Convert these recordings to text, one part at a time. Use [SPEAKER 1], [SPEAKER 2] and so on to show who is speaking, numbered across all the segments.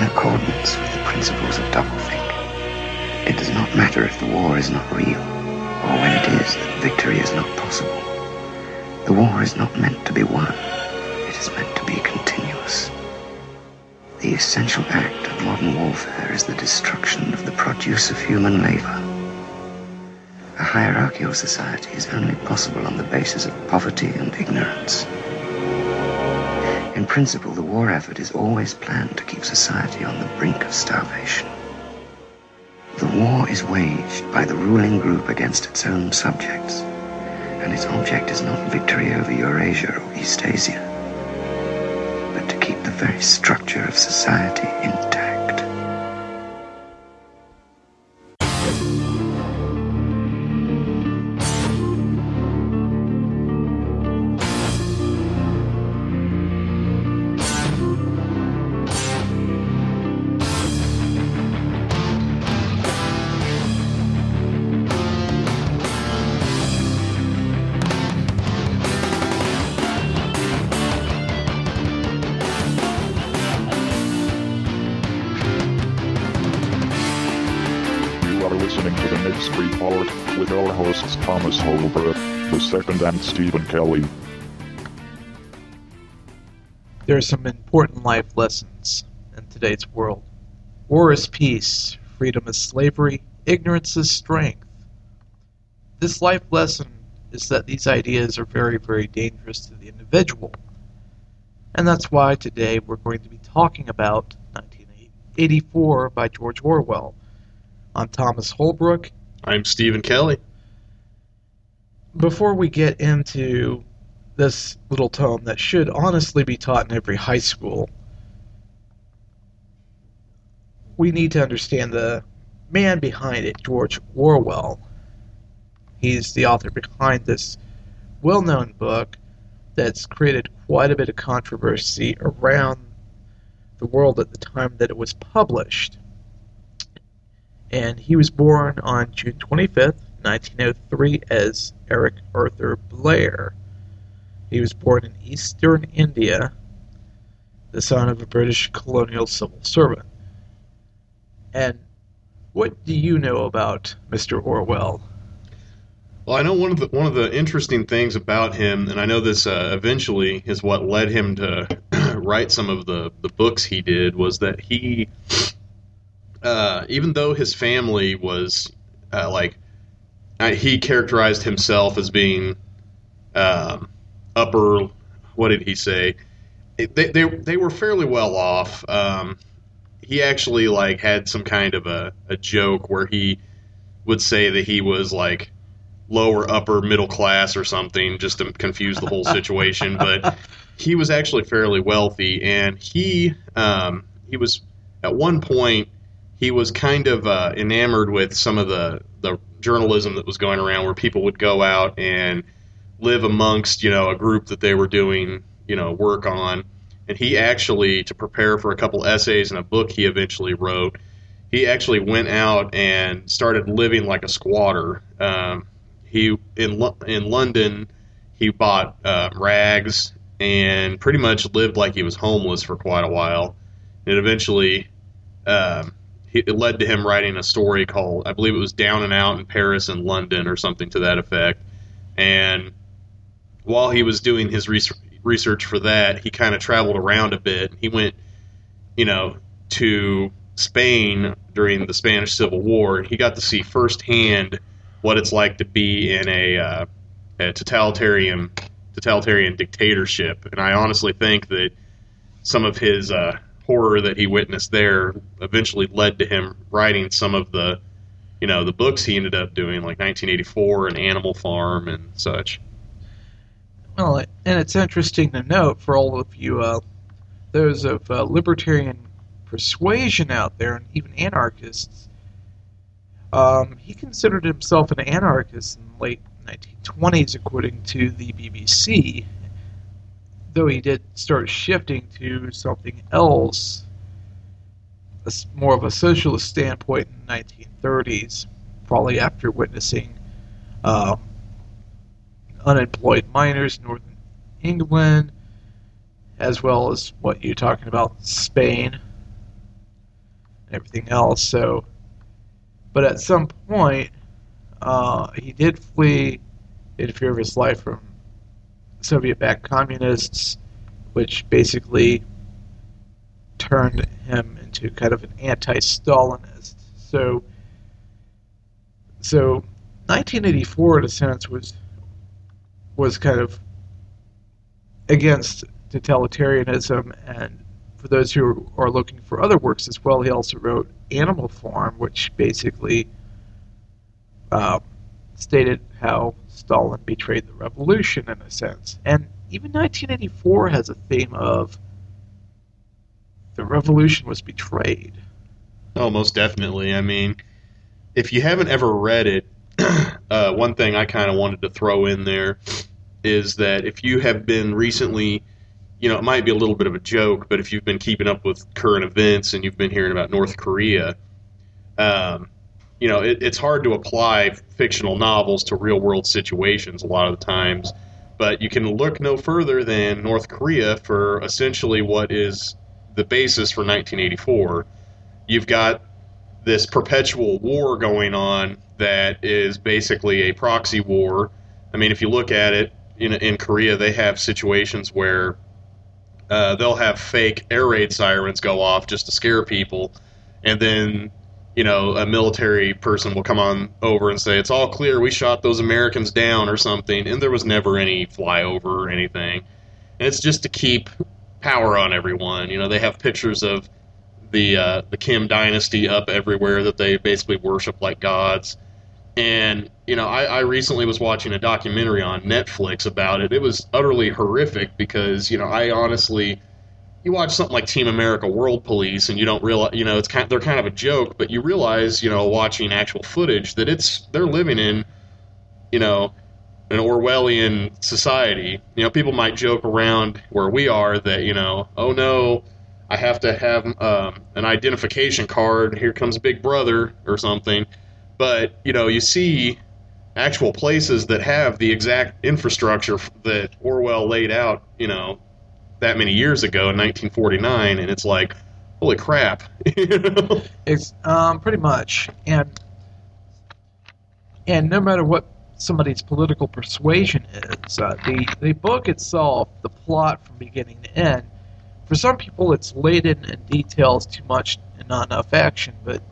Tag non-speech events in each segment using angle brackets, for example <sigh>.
[SPEAKER 1] in accordance with the principles of doublethink. It does not matter if the war is not real, or when it is that victory is not possible. The war is not meant to be won. It is meant to be continuous. The essential act of modern warfare is the destruction of the produce of human labor. A hierarchical society is only possible on the basis of poverty and ignorance. In principle, the war effort is always planned to keep society on the brink of starvation. The war is waged by the ruling group against its own subjects, and its object is not victory over Eurasia or Eastasia, but to keep the very structure of society intact.
[SPEAKER 2] II and Stephen Kelly.
[SPEAKER 3] There are some important life lessons in today's world. War is peace, freedom is slavery, ignorance is strength. This life lesson is that these ideas are very, very dangerous to the individual. And that's why today we're going to be talking about 1984 by George Orwell. I'm Thomas Holbrook.
[SPEAKER 4] I'm Stephen Kelly.
[SPEAKER 3] Before we get into this little tome that should honestly be taught in every high school, we need to understand the man behind it, George Orwell. He's the author behind this well known book that's created quite a bit of controversy around the world at the time that it was published. And he was born on June 25th, 1903, as Eric Arthur Blair. He was born in eastern India, the son of a British colonial civil servant. And what do you know about Mr. Orwell?
[SPEAKER 4] Well, I know one of the one of the interesting things about him, and I know this uh, eventually is what led him to <clears throat> write some of the the books he did, was that he, uh, even though his family was uh, like, uh, he characterized himself as being um, upper. What did he say? They they they were fairly well off. Um, he actually like had some kind of a, a joke where he would say that he was like lower upper middle class or something just to confuse the whole situation but <laughs> he was actually fairly wealthy and he um, he was at one point he was kind of uh, enamored with some of the the journalism that was going around where people would go out and live amongst you know a group that they were doing you know work on. And he actually to prepare for a couple essays and a book he eventually wrote he actually went out and started living like a squatter. Um, he in in London he bought uh, rags and pretty much lived like he was homeless for quite a while. And eventually um, it led to him writing a story called I believe it was Down and Out in Paris and London or something to that effect and while he was doing his research, for that, he kind of traveled around a bit. He went, you know, to Spain during the Spanish Civil War. He got to see firsthand what it's like to be in a, uh, a totalitarian totalitarian dictatorship. And I honestly think that some of his uh, horror that he witnessed there eventually led to him writing some of the, you know, the books he ended up doing, like 1984 and Animal Farm and such.
[SPEAKER 3] Well, and it's interesting to note for all of you, uh, those of uh, libertarian persuasion out there, and even anarchists, um, he considered himself an anarchist in the late 1920s, according to the BBC, though he did start shifting to something else, more of a socialist standpoint in the 1930s, probably after witnessing. Uh, unemployed miners in northern England, as well as what you're talking about, Spain. and everything else. So, but at some point, uh, he did flee in fear of his life from Soviet-backed communists, which basically turned him into kind of an anti-Stalinist. So, so 1984, in a sense, was was kind of against totalitarianism. And for those who are looking for other works as well, he also wrote Animal Farm, which basically uh, stated how Stalin betrayed the revolution in a sense. And even 1984 has a theme of the revolution was betrayed.
[SPEAKER 4] Oh, most definitely. I mean, if you haven't ever read it, <clears throat> uh, one thing I kind of wanted to throw in there is that if you have been recently, you know, it might be a little bit of a joke, but if you've been keeping up with current events and you've been hearing about North Korea, um, you know, it, it's hard to apply fictional novels to real world situations a lot of the times. But you can look no further than North Korea for essentially what is the basis for 1984. You've got this perpetual war going on that is basically a proxy war. I mean, if you look at it, in, in Korea, they have situations where uh, they'll have fake air raid sirens go off just to scare people, and then you know a military person will come on over and say it's all clear, we shot those Americans down or something, and there was never any flyover or anything. And it's just to keep power on everyone. You know, they have pictures of the uh, the Kim dynasty up everywhere that they basically worship like gods. And you know, I, I recently was watching a documentary on Netflix about it. It was utterly horrific because you know, I honestly, you watch something like Team America: World Police, and you don't realize, you know, it's kind, they're kind of a joke, but you realize, you know, watching actual footage that it's they're living in, you know, an Orwellian society. You know, people might joke around where we are that you know, oh no, I have to have um, an identification card. Here comes Big Brother or something. But you know, you see actual places that have the exact infrastructure that Orwell laid out. You know, that many years ago in 1949, and it's like, holy crap! <laughs> you know?
[SPEAKER 3] It's um, pretty much, and and no matter what somebody's political persuasion is, uh, the the book itself, the plot from beginning to end, for some people it's laden in details too much and not enough action, but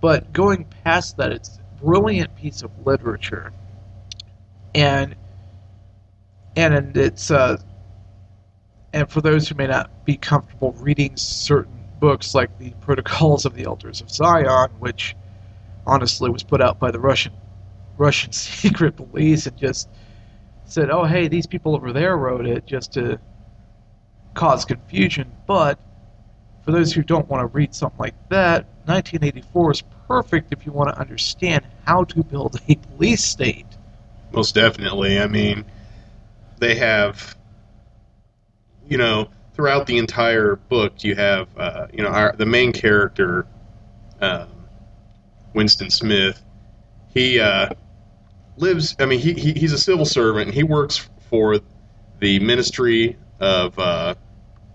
[SPEAKER 3] but going past that, it's a brilliant piece of literature, and and it's uh, and for those who may not be comfortable reading certain books like the Protocols of the Elders of Zion, which honestly was put out by the Russian Russian <laughs> secret police and just said, "Oh, hey, these people over there wrote it just to cause confusion." But for those who don't want to read something like that, 1984 is perfect if you want to understand how to build a police state.
[SPEAKER 4] Most definitely. I mean, they have, you know, throughout the entire book, you have, uh, you know, our, the main character, um, Winston Smith. He uh, lives. I mean, he, he he's a civil servant. and He works for the Ministry of uh,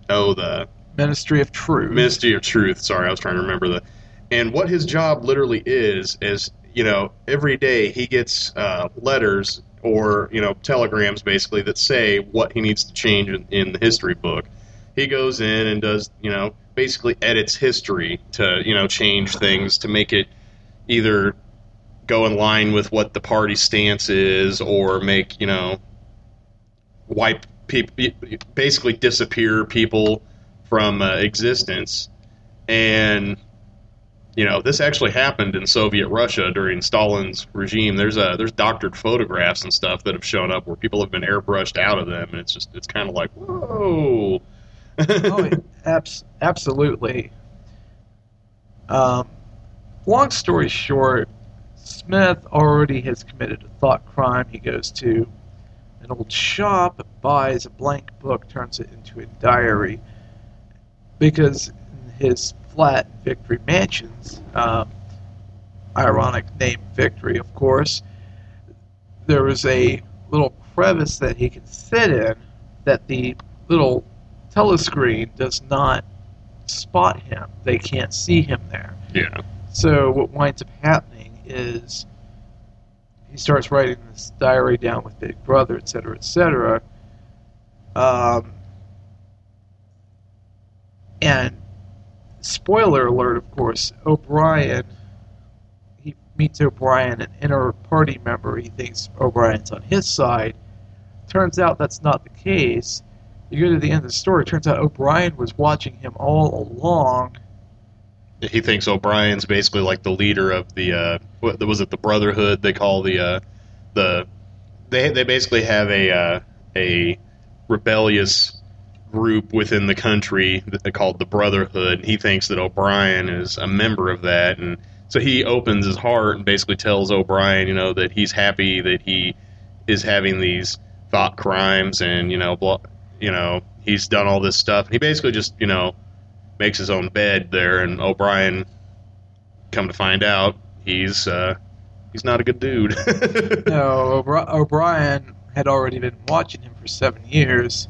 [SPEAKER 4] oh the
[SPEAKER 3] Ministry of Truth.
[SPEAKER 4] Ministry of Truth. Sorry, I was trying to remember the. And what his job literally is is you know every day he gets uh, letters or you know telegrams basically that say what he needs to change in, in the history book. He goes in and does you know basically edits history to you know change things to make it either go in line with what the party stance is or make you know wipe people basically disappear people from uh, existence and you know this actually happened in Soviet Russia during Stalin's regime there's a there's doctored photographs and stuff that have shown up where people have been airbrushed out of them and it's just it's kind of like whoa <laughs>
[SPEAKER 3] oh, abs- absolutely. Um, long story short, Smith already has committed a thought crime. He goes to an old shop, buys a blank book, turns it into a diary. Because his flat Victory Mansions, um, ironic name Victory, of course, there was a little crevice that he could sit in that the little telescreen does not spot him. They can't see him there.
[SPEAKER 4] Yeah.
[SPEAKER 3] So what winds up happening is he starts writing this diary down with Big Brother, et cetera, et cetera. Um, and spoiler alert, of course, O'Brien. He meets O'Brien, an inner party member. He thinks O'Brien's on his side. Turns out that's not the case. You go to the end of the story. Turns out O'Brien was watching him all along.
[SPEAKER 4] He thinks O'Brien's basically like the leader of the uh, what was it the Brotherhood? They call the uh, the they they basically have a uh, a rebellious group within the country called the Brotherhood. He thinks that O'Brien is a member of that, and so he opens his heart and basically tells O'Brien, you know, that he's happy that he is having these thought crimes, and you know, blah, you know, he's done all this stuff. He basically just, you know, makes his own bed there, and O'Brien, come to find out, he's uh, he's not a good dude. <laughs>
[SPEAKER 3] No, O'Brien had already been watching him for seven years,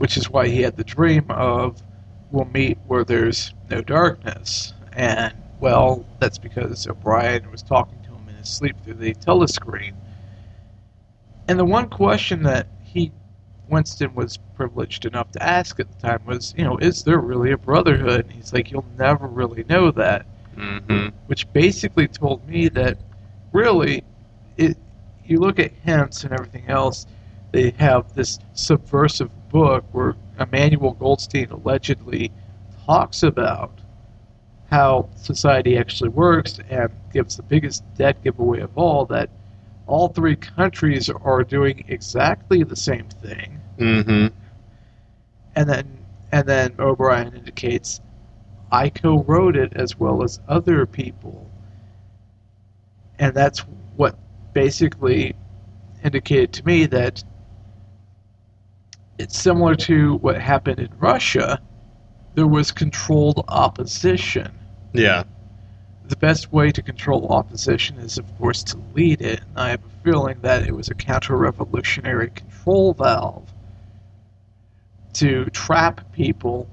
[SPEAKER 3] which is why he had the dream of we'll meet where there's no darkness. And, well, that's because O'Brien was talking to him in his sleep through the telescreen. And the one question that he, Winston, was privileged enough to ask at the time was, you know, is there really a brotherhood? And he's like, you'll never really know that
[SPEAKER 4] hmm
[SPEAKER 3] which basically told me that really, it, you look at hints and everything else, they have this subversive book where Emmanuel Goldstein allegedly talks about how society actually works and gives the biggest debt giveaway of all that all three countries are doing exactly the same thing.
[SPEAKER 4] Hmm
[SPEAKER 3] and then and then O'Brien indicates I co-wrote it as well as other people, and that's what basically indicated to me that it's similar to what happened in Russia. There was controlled opposition.
[SPEAKER 4] Yeah.
[SPEAKER 3] The best way to control opposition is, of course, to lead it. And I have a feeling that it was a counter-revolutionary control valve to trap people,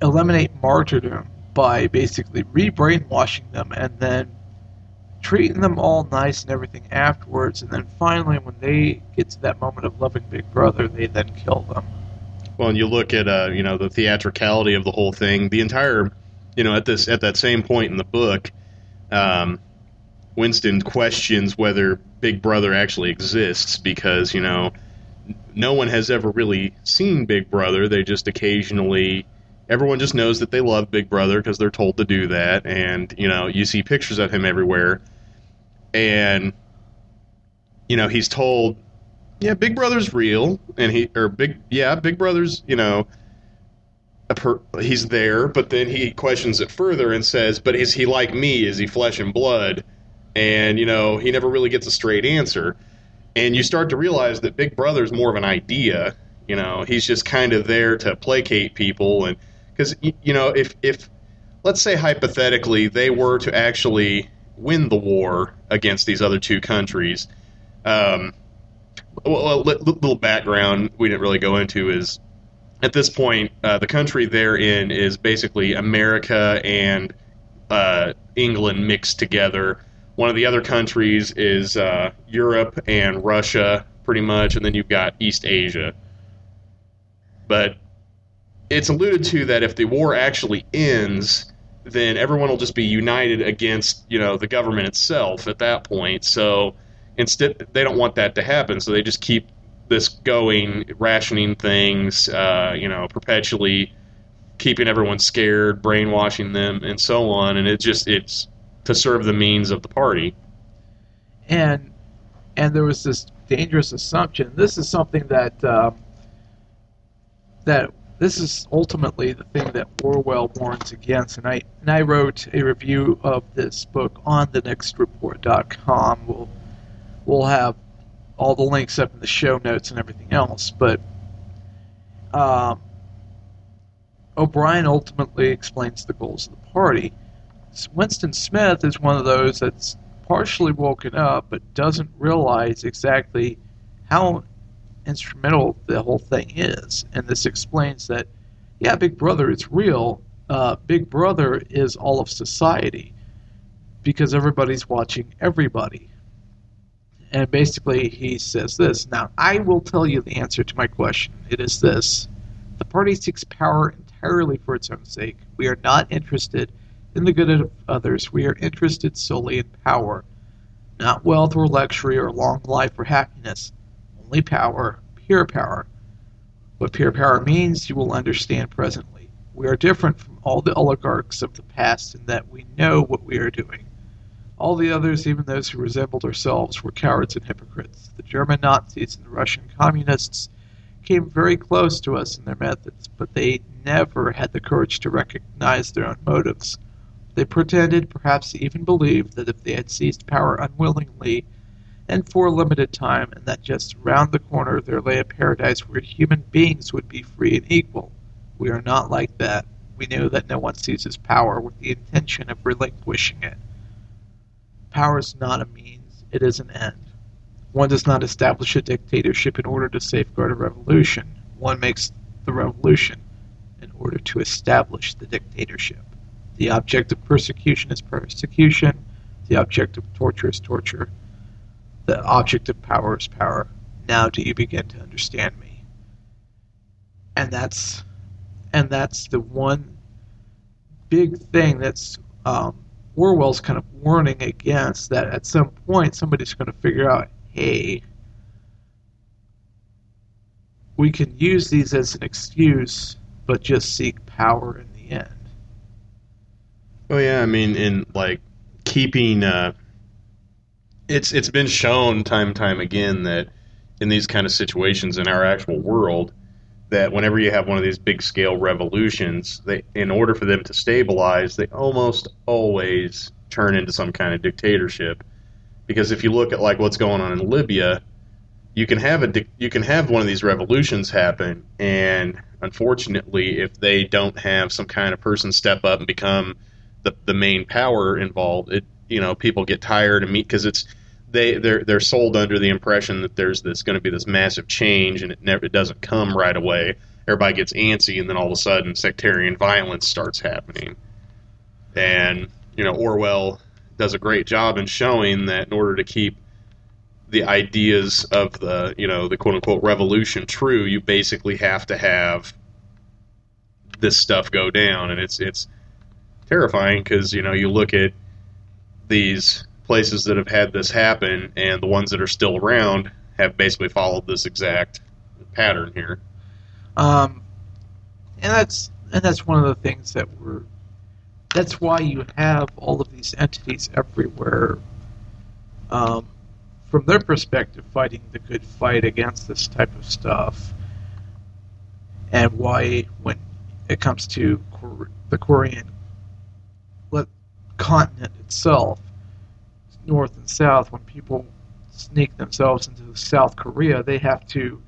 [SPEAKER 3] eliminate martyrdom by basically re-brainwashing them and then treating them all nice and everything afterwards. And then finally, when they get to that moment of loving Big Brother, they then kill them.
[SPEAKER 4] Well, and you look at uh, you know the theatricality of the whole thing. The entire, you know, at this at that same point in the book, um, Winston questions whether Big Brother actually exists because you know no one has ever really seen Big Brother. They just occasionally. Everyone just knows that they love Big Brother because they're told to do that, and you know you see pictures of him everywhere, and you know he's told yeah, Big Brother's real, and he or Big yeah, Big Brother's you know, per, he's there, but then he questions it further and says, "But is he like me? Is he flesh and blood?" And you know, he never really gets a straight answer, and you start to realize that Big Brother's more of an idea. You know, he's just kind of there to placate people, and because you know, if if let's say hypothetically they were to actually win the war against these other two countries. Um, well, a little background we didn't really go into is at this point uh, the country they're in is basically America and uh, England mixed together. One of the other countries is uh, Europe and Russia, pretty much, and then you've got East Asia. But it's alluded to that if the war actually ends, then everyone will just be united against you know the government itself at that point. So instead they don't want that to happen so they just keep this going rationing things uh, you know perpetually keeping everyone scared brainwashing them and so on and it just it's to serve the means of the party
[SPEAKER 3] and and there was this dangerous assumption. This is something that um, that this is ultimately the thing that Orwell warns against. And I and I wrote a review of this book on thenextreport.com. We'll we'll have all the links up in the show notes and everything else. But um, O'Brien ultimately explains the goals of the party. Winston Smith is one of those that's partially woken up but doesn't realize exactly how instrumental the whole thing is. And this explains that yeah, Big Brother is real. Uh, Big Brother is all of society because everybody's watching everybody. And basically, he says this. Now, I will tell you the answer to my question. It is this The party seeks power entirely for its own sake. We are not interested in the good of others. We are interested solely in power, not wealth or luxury or long life or happiness. Only power, pure power. What pure power means, you will understand presently. We are different from all the oligarchs of the past in that we know what we are doing. All the others, even those who resembled ourselves, were cowards and hypocrites. The German Nazis and the Russian communists came very close to us in their methods, but they never had the courage to recognize their own motives. They pretended, perhaps even believed, that if they had seized power unwillingly and for a limited time, and that just round the corner there lay a paradise where human beings would be free and equal. We are not like that. We know that no one seizes power with the intention of relinquishing it. Power is not a means, it is an end. One does not establish a dictatorship in order to safeguard a revolution. One makes the revolution in order to establish the dictatorship. The object of persecution is persecution. The object of torture is torture. The object of power is power. Now do you begin to understand me? And that's and that's the one big thing that's um, Orwell's kind of warning against that at some point somebody's going to figure out, hey, we can use these as an excuse, but just seek power in the end.
[SPEAKER 4] Oh yeah, I mean, in like keeping, uh, it's it's been shown time and time again that in these kind of situations in our actual world, that whenever you have one of these big scale revolutions, they in order for them to stabilize, they almost always turn into some kind of dictatorship. Because if you look at like what's going on in Libya, you can have a you can have one of these revolutions happen, and unfortunately, if they don't have some kind of person step up and become the the main power involved, it you know people get tired and meet because it's they they're they're sold under the impression that there's this going to be this massive change and it never it doesn't come right away. Everybody gets antsy and then all of a sudden sectarian violence starts happening. And you know Orwell does a great job in showing that in order to keep the ideas of the you know the quote unquote revolution true, you basically have to have this stuff go down, and it's it's terrifying because you know you look at these places that have had this happen, and the ones that are still around have basically followed this exact pattern here.
[SPEAKER 3] Um, and that's and that's one of the things that we're. That's why you have all of these entities everywhere. Um, from their perspective, fighting the good fight against this type of stuff, and why when it comes to the Korean continent itself, north and south, when people sneak themselves into South Korea, they have to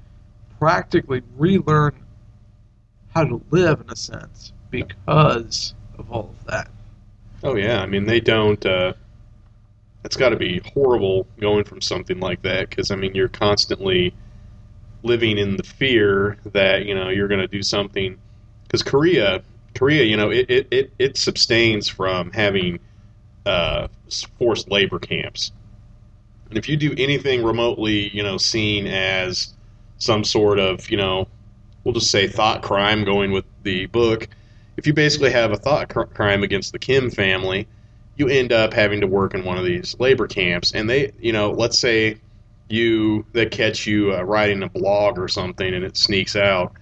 [SPEAKER 3] practically relearn how to live in a sense because of all of that.
[SPEAKER 4] Oh yeah, I mean they don't. Uh, it's got to be horrible going from something like that because I mean you're constantly living in the fear that you know you're going to do something because Korea, Korea, you know it, it, it, it sustains from having uh, forced labor camps. And if you do anything remotely, you know, seen as some sort of, you know, we'll just say thought crime going with the book, if you basically have a thought cr- crime against the Kim family, you end up having to work in one of these labor camps. And they, you know, let's say you they catch you uh, writing a blog or something and it sneaks out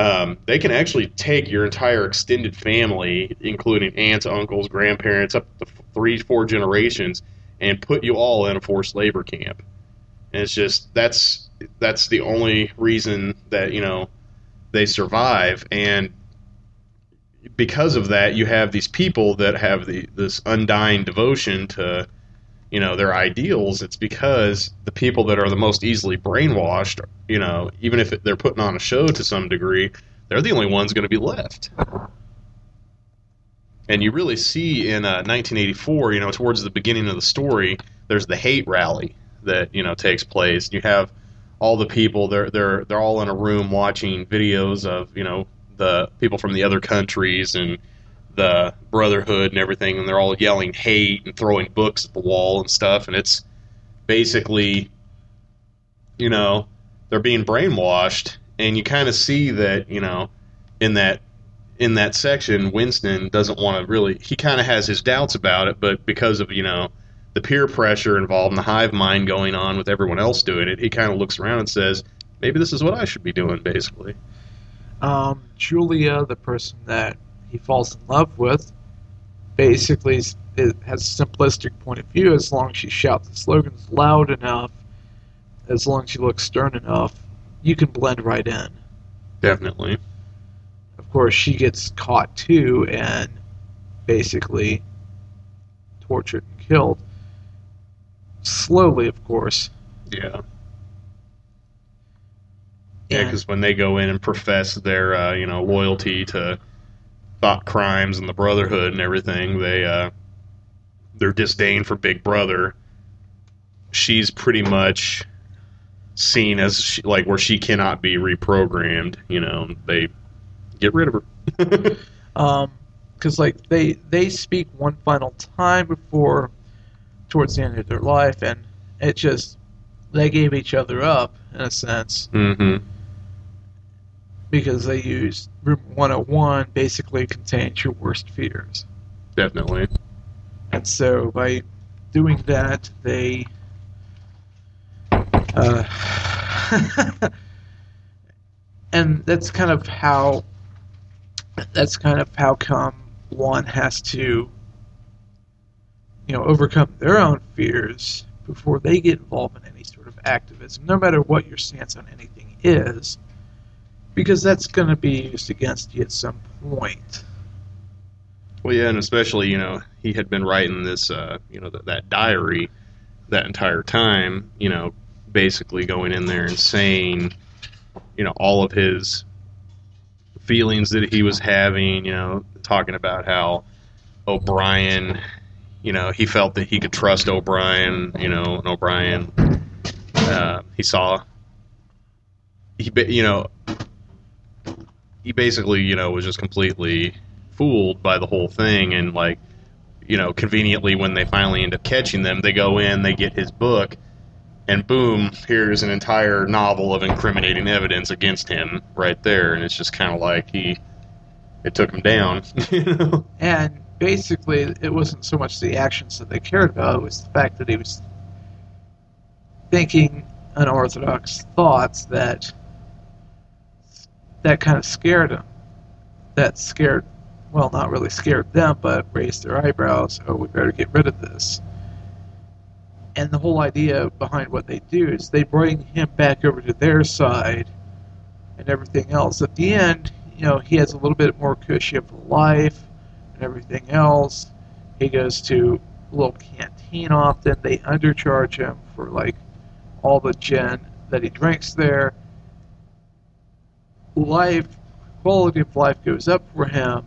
[SPEAKER 4] um, they can actually take your entire extended family, including aunts, uncles, grandparents, up to three, four generations, and put you all in a forced labor camp. And it's just that's that's the only reason that you know they survive, and because of that, you have these people that have the this undying devotion to you know their ideals it's because the people that are the most easily brainwashed you know even if they're putting on a show to some degree they're the only ones going to be left. And you really see in uh, 1984 you know towards the beginning of the story there's the hate rally that you know takes place. You have all the people they're they're they're all in a room watching videos of you know the people from the other countries and the Brotherhood and everything, and they're all yelling hate and throwing books at the wall and stuff, and it's basically, you know, they're being brainwashed, and you kind of see that, you know, in that in that section, Winston doesn't want to really. He kind of has his doubts about it, but because of you know the peer pressure involved and the hive mind going on with everyone else doing it, he kind of looks around and says, maybe this is what I should be doing, basically.
[SPEAKER 3] Um, Julia, the person that he falls in love with, basically it has a simplistic point of view. As long as she shouts the slogans loud enough, as long as she looks stern enough, you can blend right in.
[SPEAKER 4] Definitely.
[SPEAKER 3] Of course, she gets caught too and basically tortured and killed. Slowly, of course.
[SPEAKER 4] Yeah. Yeah, because when they go in and profess their, uh, you know, loyalty to thought crimes and the Brotherhood and everything, they, uh, their disdain for Big Brother, she's pretty much seen as she, like where she cannot be reprogrammed. You know, they get rid of her. <laughs>
[SPEAKER 3] um because like they they speak one final time before towards the end of their life and it just they gave each other up in a sense
[SPEAKER 4] mm-hmm.
[SPEAKER 3] Because they used room 101 basically contains your worst fears
[SPEAKER 4] Definitely.
[SPEAKER 3] and so by doing that they uh, <laughs> and that's kind of how that's kind of how come one has to you know overcome their own fears before they get involved in any sort of activism no matter what your stance on anything is because that's going to be used against you at some point
[SPEAKER 4] Well, yeah, and especially you know he had been writing this, uh, you know, th- that diary that entire time. You know, basically going in there and saying, you know, all of his feelings that he was having. You know, talking about how O'Brien, you know, he felt that he could trust O'Brien. You know, and O'Brien, uh, he saw, he, you know, he basically, you know, was just completely fooled by the whole thing. And like you know conveniently when they finally end up catching them they go in they get his book and boom here's an entire novel of incriminating evidence against him right there. And it's just kind of like he it took him down. <laughs> You know?
[SPEAKER 3] And basically, it wasn't so much the actions that they cared about, it was the fact that he was thinking unorthodox thoughts that that kind of scared him. That scared, well, not really scared them, but raised their eyebrows. Oh, we better get rid of this. And the whole idea behind what they do is they bring him back over to their side and everything else. At the end, you know, he has a little bit more cushy of a life and everything else. He goes to a little canteen often. They undercharge him for like all the gin that he drinks there. Life, quality of life goes up for him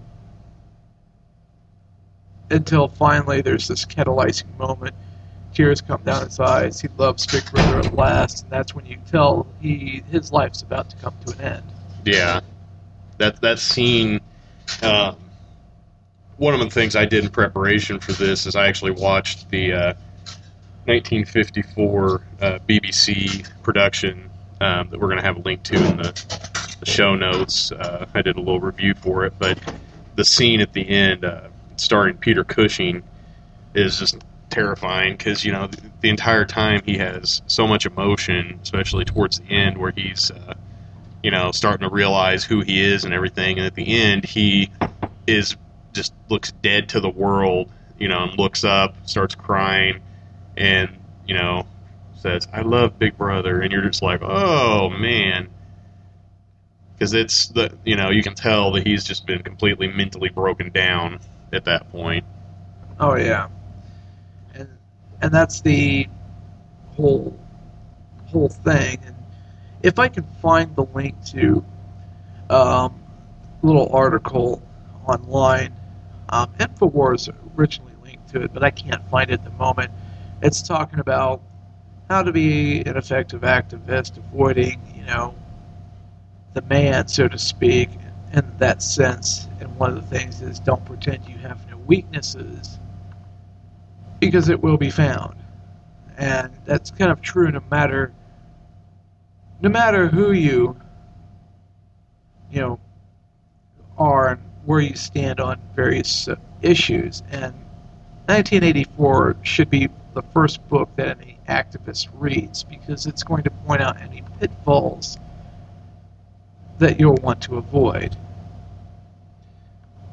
[SPEAKER 3] until finally there's this catalyzing moment. Tears come down his eyes. He loves Big Brother at last, and that's when you tell he his life's about to come to an end.
[SPEAKER 4] yeah that that scene um, one of the things i did in preparation for this is i actually watched the uh, 1954 uh, bbc production um, that we're going to have a link to in the, the show notes uh, i did a little review for it but the scene at the end uh, starring peter cushing is just terrifying because you know the, the entire time he has so much emotion especially towards the end where he's uh, you know, starting to realize who he is and everything. And at the end, he is just looks dead to the world, you know, and looks up, starts crying, and you know, says, "I love Big Brother," and you're just like, "Oh man," because it's the you know you can tell that he's just been completely mentally broken down at that point.
[SPEAKER 3] Oh yeah, and and that's the whole whole thing. And if I can find the link to um, little article online, um, Infowars originally linked to it, but I can't find it at the moment. It's talking about how to be an effective activist, avoiding you know the man, so to speak, in that sense. And one of the things is don't pretend you have no weaknesses because it will be found. And that's kind of true no matter no matter who you you know are and where you stand on various uh, issues. And 1984 should be the first book that any activist reads because it's going to point out any pitfalls that you'll want to avoid.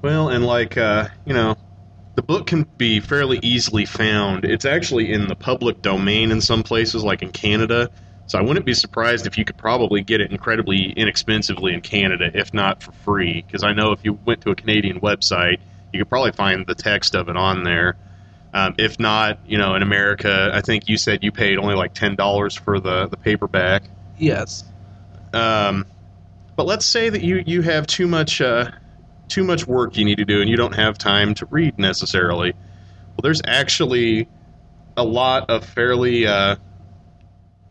[SPEAKER 4] Well, and like uh, you know, the book can be fairly easily found. It's actually in the public domain in some places, like in Canada. So I wouldn't be surprised if you could probably get it incredibly inexpensively in Canada, if not for free. Because I know if you went to a Canadian website, you could probably find the text of it on there. Um, if not, you know, in America, I think you said you paid only like ten dollars for the the paperback.
[SPEAKER 3] Yes.
[SPEAKER 4] Um, but let's say that you you have too much uh, too much work you need to do, and you don't have time to read necessarily. Well, there's actually a lot of fairly uh,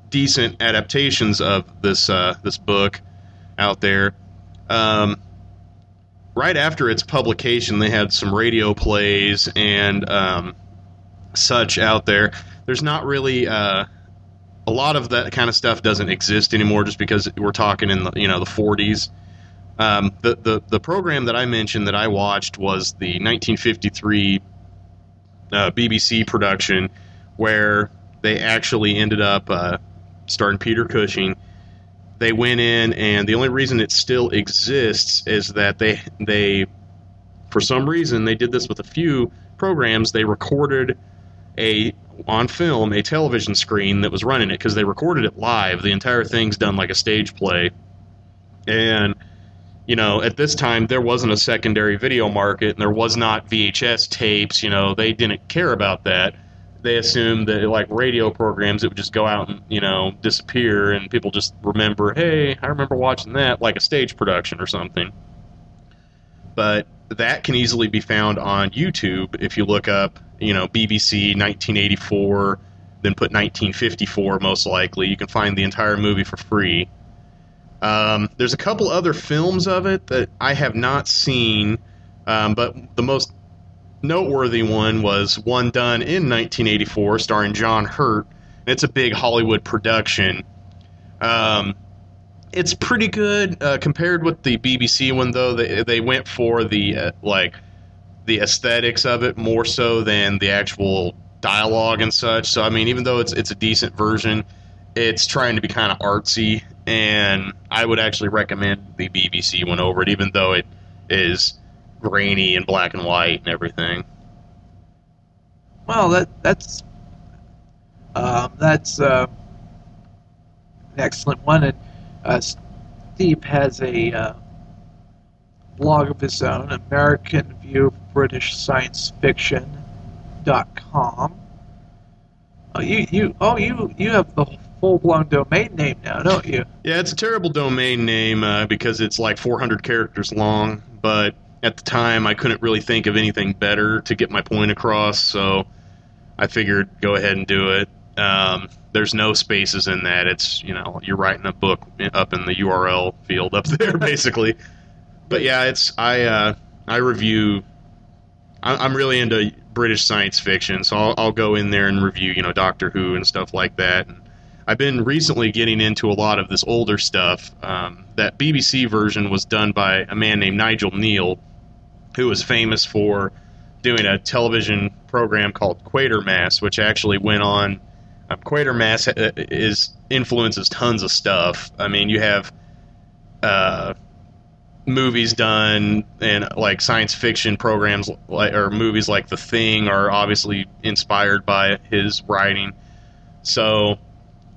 [SPEAKER 4] decent adaptations of this uh, this book out there. Um, right after its publication, they had some radio plays and um, such out there. There's not really uh, a lot of that kind of stuff doesn't exist anymore, just because we're talking in the you know the 40s. Um, the, the the program that I mentioned that I watched was the 1953 uh, BBC production, where they actually ended up uh, starring Peter Cushing. They went in, and the only reason it still exists is that they they, for some reason, they did this with a few programs. They recorded a on film a television screen that was running it because they recorded it live. The entire thing's done like a stage play, and you know at this time there wasn't a secondary video market and there was not VHS tapes. You know they didn't care about that they assumed that like radio programs, it would just go out and you know disappear, and people just remember, hey, I remember watching that, like a stage production or something. But that can easily be found on YouTube if you look up, you know, BBC 1984, then put 1954 most likely. You can find the entire movie for free. Um, there's a couple other films of it that I have not seen, um, but the most noteworthy one was one done in 1984, starring John Hurt. It's a big Hollywood production. Um, it's pretty good uh, compared with the BBC one, though. They they went for the uh, like the aesthetics of it more so than the actual dialogue and such. So I mean, even though it's it's a decent version, it's trying to be kind of artsy, and I would actually recommend the BBC one over it, even though it is grainy and black and white and everything.
[SPEAKER 3] Well, that that's um, that's uh, an excellent one. And uh, Steve has a uh, blog of his own, American View of British Science Fiction dot com. Oh, you you oh you you have the full blown domain name now, don't you?
[SPEAKER 4] Yeah, it's a terrible domain name uh, because it's like 400 characters long, but at the time I couldn't really think of anything better to get my point across, so I figured go ahead and do it. Um, there's no spaces in that. It's you know you're writing a book up in the URL field up <laughs> there basically. But yeah, it's I uh, I review. I'm really into British science fiction, so I'll, I'll go in there and review you know Doctor Who and stuff like that. And I've been recently getting into a lot of this older stuff. Um, that BBC version was done by a man named Nigel Kneale, who was famous for doing a television program called Quatermass, which actually went on. Um, Quatermass uh, is influences tons of stuff. I mean, you have uh, movies done and like science fiction programs, like or movies like The Thing, are obviously inspired by his writing. So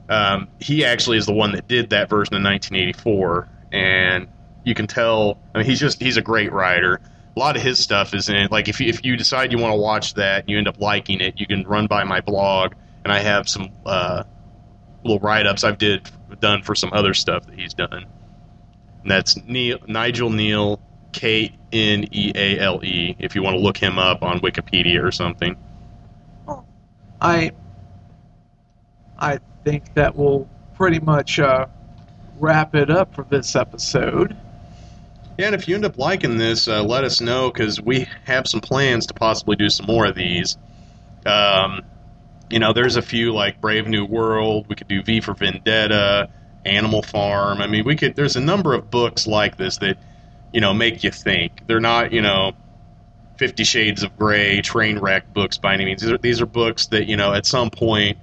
[SPEAKER 4] um, he actually is the one that did that version in 1984, and you can tell. I mean, he's just he's a great writer a lot of his stuff is in. Like if you, if you decide you want to watch that and you end up liking it, you can run by my blog, and I have some uh, little write ups I've did done for some other stuff that he's done. And that's Kneale, Nigel Kneale, K N E A L E. If you want to look him up on Wikipedia or something.
[SPEAKER 3] I I think that will pretty much uh, wrap it up for this episode.
[SPEAKER 4] Yeah, and if you end up liking this, uh, let us know because we have some plans to possibly do some more of these. Um, you know, there's a few like Brave New World. We could do V for Vendetta, Animal Farm. I mean, we could. There's a number of books like this that you know make you think. They're not you know Fifty Shades of Grey, train wreck books by any means. These are, these are books that you know at some point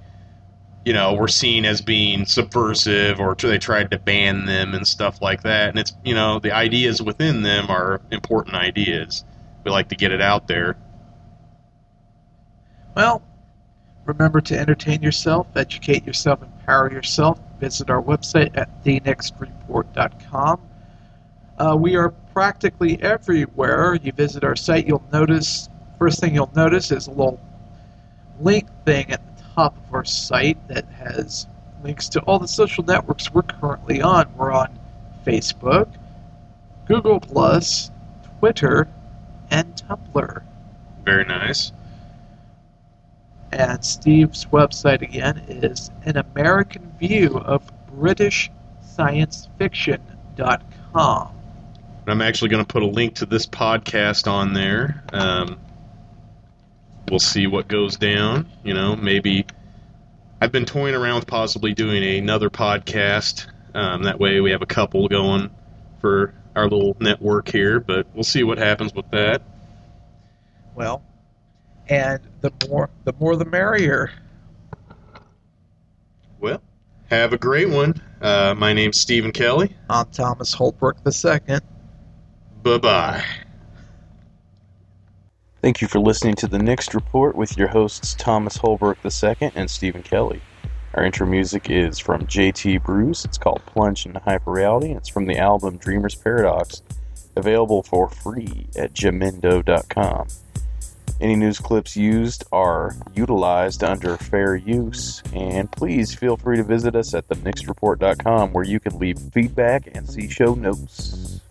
[SPEAKER 4] you know, were seen as being subversive or they tried to ban them and stuff like that. And it's, you know, the ideas within them are important ideas. We like to get it out there.
[SPEAKER 3] Well, remember to entertain yourself, educate yourself, empower yourself. Visit our website at thenextreport.com. Uh, we are practically everywhere. You visit our site, you'll notice, first thing you'll notice is a little link thing at the top of our site that has links to all the social networks we're currently on. We're on Facebook, Google Plus, Twitter, and Tumblr.
[SPEAKER 4] Very nice.
[SPEAKER 3] And Steve's website again is an American view of British science fiction.com.
[SPEAKER 4] I'm actually going to put a link to this podcast on there. Um, we'll see what goes down. You know, maybe I've been toying around with possibly doing another podcast. Um, that way, we have a couple going for our little network here. But we'll see what happens with that.
[SPEAKER 3] Well, and the more the more the merrier.
[SPEAKER 4] Well, have a great one. Uh, my name's Stephen Kelly.
[SPEAKER 3] I'm Thomas Holbrook II.
[SPEAKER 4] Bye bye.
[SPEAKER 5] Thank you for listening to the Next Report with your hosts Thomas Holbrook II and Stephen Kelly. Our intro music is from JT Bruce. It's called Plunge into Hyperreality, and it's from the album Dreamer's Paradox, available for free at jamendo.com. Any news clips used are utilized under fair use, and please feel free to visit us at thenextreport.com where you can leave feedback and see show notes.